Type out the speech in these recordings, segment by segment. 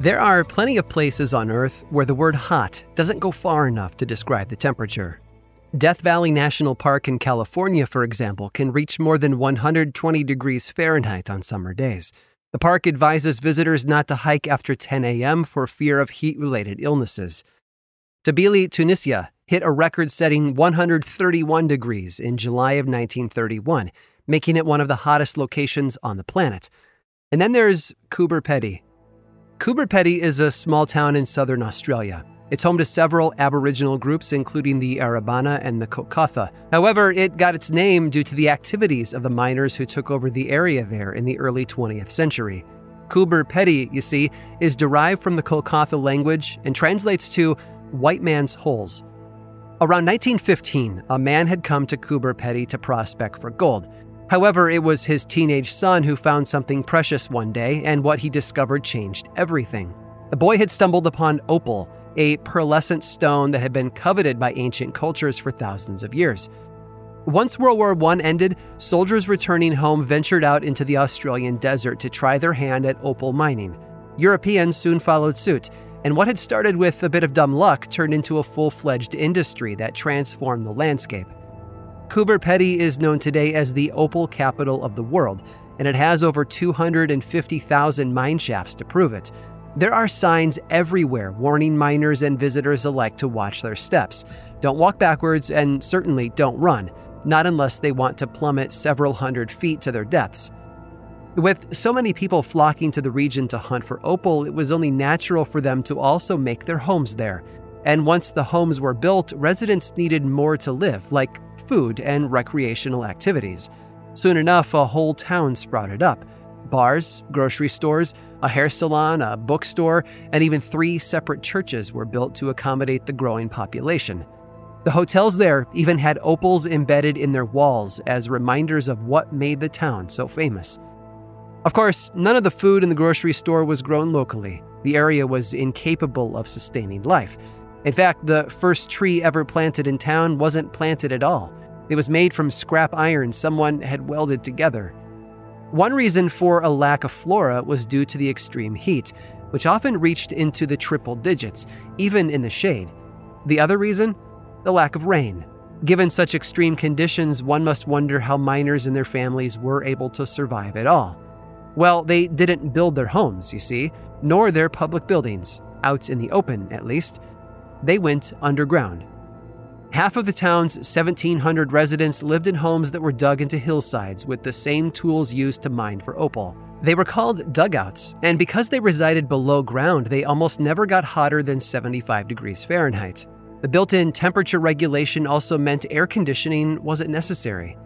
There are plenty of places on Earth where the word hot doesn't go far enough to describe the temperature. Death Valley National Park in California, for example, can reach more than 120 degrees Fahrenheit on summer days. The park advises visitors not to hike after 10 a.m. for fear of heat related illnesses. Kebili, Tunisia hit a record setting 131 degrees in July of 1931, making it one of the hottest locations on the planet. And then there's Coober Pedy, Coober Pedy is a small town in southern Australia. It's home to several Aboriginal groups, including the Arabana and the Kokatha. However, it got its name due to the activities of the miners who took over the area there in the early 20th century. Coober Pedy, you see, is derived from the Kokatha language and translates to white man's holes. Around 1915, a man had come to Coober Pedy to prospect for gold. However, it was his teenage son who found something precious one day, and what he discovered changed everything. The boy had stumbled upon opal, a pearlescent stone that had been coveted by ancient cultures for thousands of years. Once World War I ended, soldiers returning home ventured out into the Australian desert to try their hand at opal mining. Europeans soon followed suit, and what had started with a bit of dumb luck turned into a full fledged industry that transformed the landscape. Coober Pedy is known today as the opal capital of the world, and it has over 250,000 mine shafts to prove it. There are signs everywhere warning miners and visitors alike to watch their steps. Don't walk backwards, and certainly don't run, not unless they want to plummet several hundred feet to their deaths. With so many people flocking to the region to hunt for opal, it was only natural for them to also make their homes there. And once the homes were built, residents needed more to live, like food and recreational activities. Soon enough, a whole town sprouted up bars, grocery stores, a hair salon, a bookstore, and even three separate churches were built to accommodate the growing population. The hotels there even had opals embedded in their walls as reminders of what made the town so famous. Of course, none of the food in the grocery store was grown locally. The area was incapable of sustaining life. In fact, the first tree ever planted in town wasn't planted at all. It was made from scrap iron someone had welded together. One reason for a lack of flora was due to the extreme heat, which often reached into the triple digits, even in the shade. The other reason? The lack of rain. Given such extreme conditions, one must wonder how miners and their families were able to survive at all. Well, they didn't build their homes, you see, nor their public buildings, out in the open at least. They went underground. Half of the town's 1,700 residents lived in homes that were dug into hillsides with the same tools used to mine for opal. They were called dugouts, and because they resided below ground, they almost never got hotter than 75 degrees Fahrenheit. The built in temperature regulation also meant air conditioning wasn't necessary.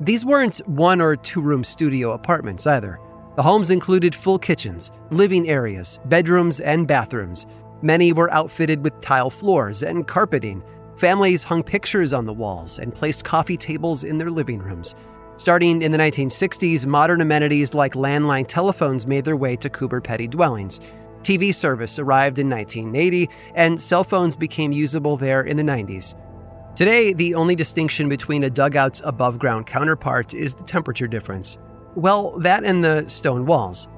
These weren't one or two room studio apartments either. The homes included full kitchens, living areas, bedrooms, and bathrooms. Many were outfitted with tile floors and carpeting, Families hung pictures on the walls and placed coffee tables in their living rooms. Starting in the 1960s, modern amenities like landline telephones made their way to Coober Pedy dwellings. TV service arrived in 1980, and cell phones became usable there in the 90s. Today, the only distinction between a dugout's above ground counterpart is the temperature difference. Well, that and the stone walls.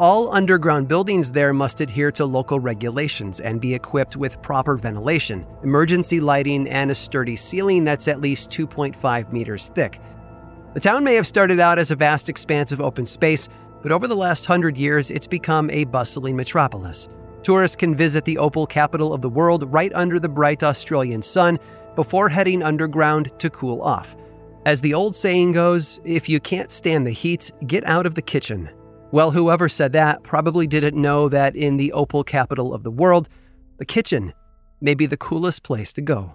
All underground buildings there must adhere to local regulations and be equipped with proper ventilation, emergency lighting, and a sturdy ceiling that's at least 2.5 meters thick. The town may have started out as a vast expanse of open space, but over the last hundred years, it's become a bustling metropolis. Tourists can visit the opal capital of the world right under the bright Australian sun before heading underground to cool off. As the old saying goes, if you can't stand the heat, get out of the kitchen. Well, whoever said that probably didn't know that in the opal capital of the world, the kitchen may be the coolest place to go.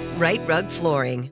Rite Rug Flooring.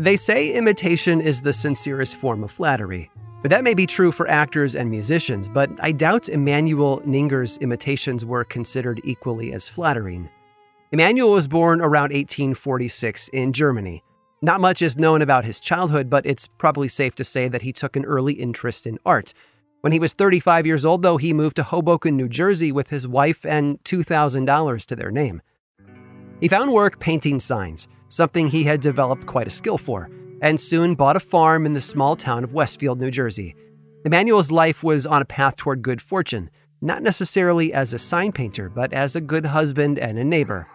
They say imitation is the sincerest form of flattery. But that may be true for actors and musicians, but I doubt Emmanuel Ninger's imitations were considered equally as flattering. Emmanuel was born around 1846 in Germany. Not much is known about his childhood, but it's probably safe to say that he took an early interest in art. When he was 35 years old, though, he moved to Hoboken, New Jersey with his wife and $2,000 to their name. He found work painting signs, something he had developed quite a skill for, and soon bought a farm in the small town of Westfield, New Jersey. Emmanuel's life was on a path toward good fortune, not necessarily as a sign painter, but as a good husband and a neighbor.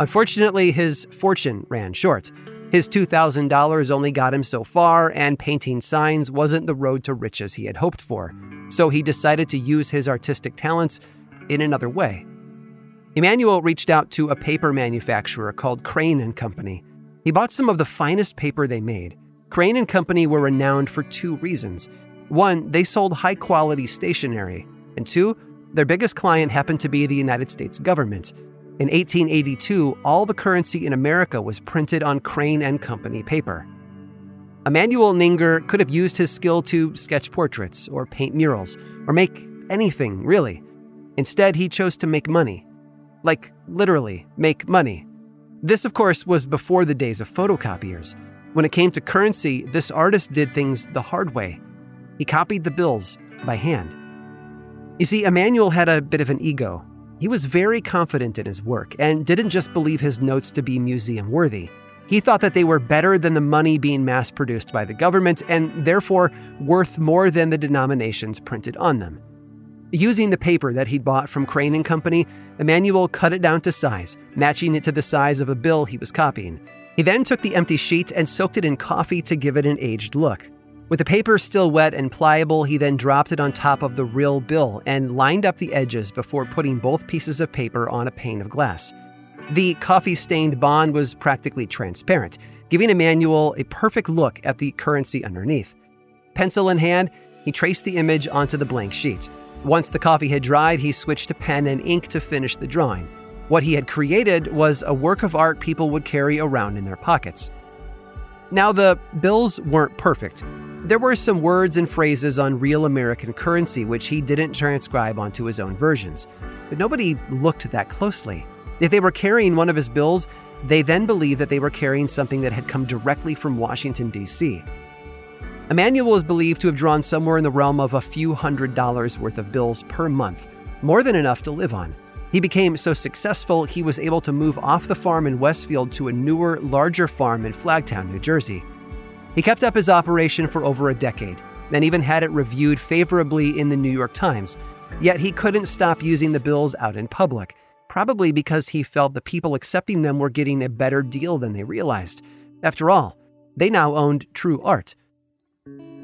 Unfortunately, his fortune ran short. His $2,000 only got him so far, and painting signs wasn't the road to riches he had hoped for. So he decided to use his artistic talents in another way. Emmanuel reached out to a paper manufacturer called Crane and Company. He bought some of the finest paper they made. Crane and Company were renowned for two reasons. One, they sold high quality stationery, and two, their biggest client happened to be the United States government. In 1882, all the currency in America was printed on Crane and Company paper. Emmanuel Ninger could have used his skill to sketch portraits or paint murals or make anything, really. Instead, he chose to make money. Like, literally, make money. This, of course, was before the days of photocopiers. When it came to currency, this artist did things the hard way. He copied the bills by hand. You see, Emmanuel had a bit of an ego. He was very confident in his work and didn't just believe his notes to be museum worthy. He thought that they were better than the money being mass produced by the government and therefore worth more than the denominations printed on them. Using the paper that he'd bought from Crane and Company, Emmanuel cut it down to size, matching it to the size of a bill he was copying. He then took the empty sheet and soaked it in coffee to give it an aged look. With the paper still wet and pliable, he then dropped it on top of the real bill and lined up the edges before putting both pieces of paper on a pane of glass. The coffee stained bond was practically transparent, giving Emmanuel a perfect look at the currency underneath. Pencil in hand, he traced the image onto the blank sheet. Once the coffee had dried, he switched to pen and ink to finish the drawing. What he had created was a work of art people would carry around in their pockets. Now, the bills weren't perfect. There were some words and phrases on real American currency which he didn't transcribe onto his own versions, but nobody looked that closely. If they were carrying one of his bills, they then believed that they were carrying something that had come directly from Washington, D.C. Emmanuel is believed to have drawn somewhere in the realm of a few hundred dollars worth of bills per month, more than enough to live on. He became so successful he was able to move off the farm in Westfield to a newer, larger farm in Flagtown, New Jersey. He kept up his operation for over a decade, and even had it reviewed favorably in the New York Times. Yet he couldn't stop using the bills out in public, probably because he felt the people accepting them were getting a better deal than they realized. After all, they now owned true art.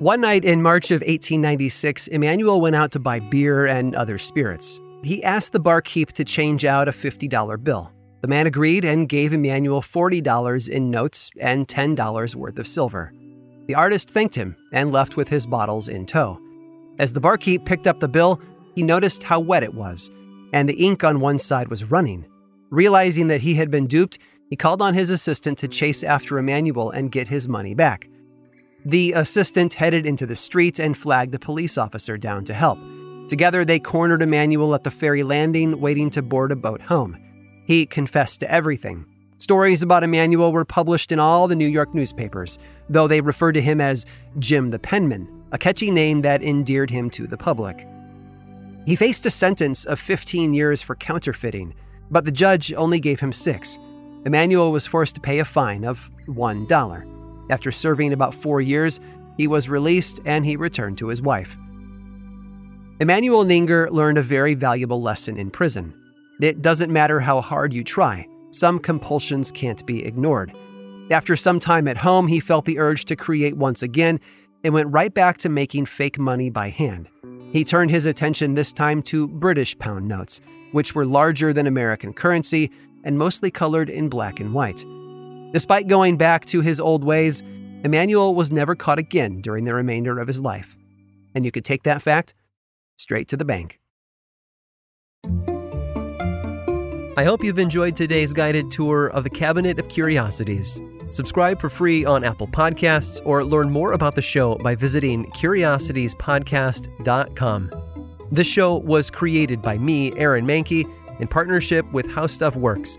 One night in March of 1896, Emmanuel went out to buy beer and other spirits. He asked the barkeep to change out a $50 bill. The man agreed and gave Emmanuel $40 in notes and $10 worth of silver. The artist thanked him and left with his bottles in tow. As the barkeep picked up the bill, he noticed how wet it was, and the ink on one side was running. Realizing that he had been duped, he called on his assistant to chase after Emmanuel and get his money back. The assistant headed into the street and flagged the police officer down to help. Together, they cornered Emmanuel at the ferry landing, waiting to board a boat home. He confessed to everything. Stories about Emmanuel were published in all the New York newspapers, though they referred to him as Jim the Penman, a catchy name that endeared him to the public. He faced a sentence of 15 years for counterfeiting, but the judge only gave him six. Emmanuel was forced to pay a fine of $1. After serving about four years, he was released and he returned to his wife. Emmanuel Ninger learned a very valuable lesson in prison. It doesn't matter how hard you try, some compulsions can't be ignored. After some time at home, he felt the urge to create once again and went right back to making fake money by hand. He turned his attention this time to British pound notes, which were larger than American currency and mostly colored in black and white. Despite going back to his old ways, Emmanuel was never caught again during the remainder of his life. And you could take that fact straight to the bank. I hope you've enjoyed today's guided tour of the Cabinet of Curiosities. Subscribe for free on Apple Podcasts or learn more about the show by visiting curiositiespodcast.com. This show was created by me, Aaron Mahnke, in partnership with How Stuff Works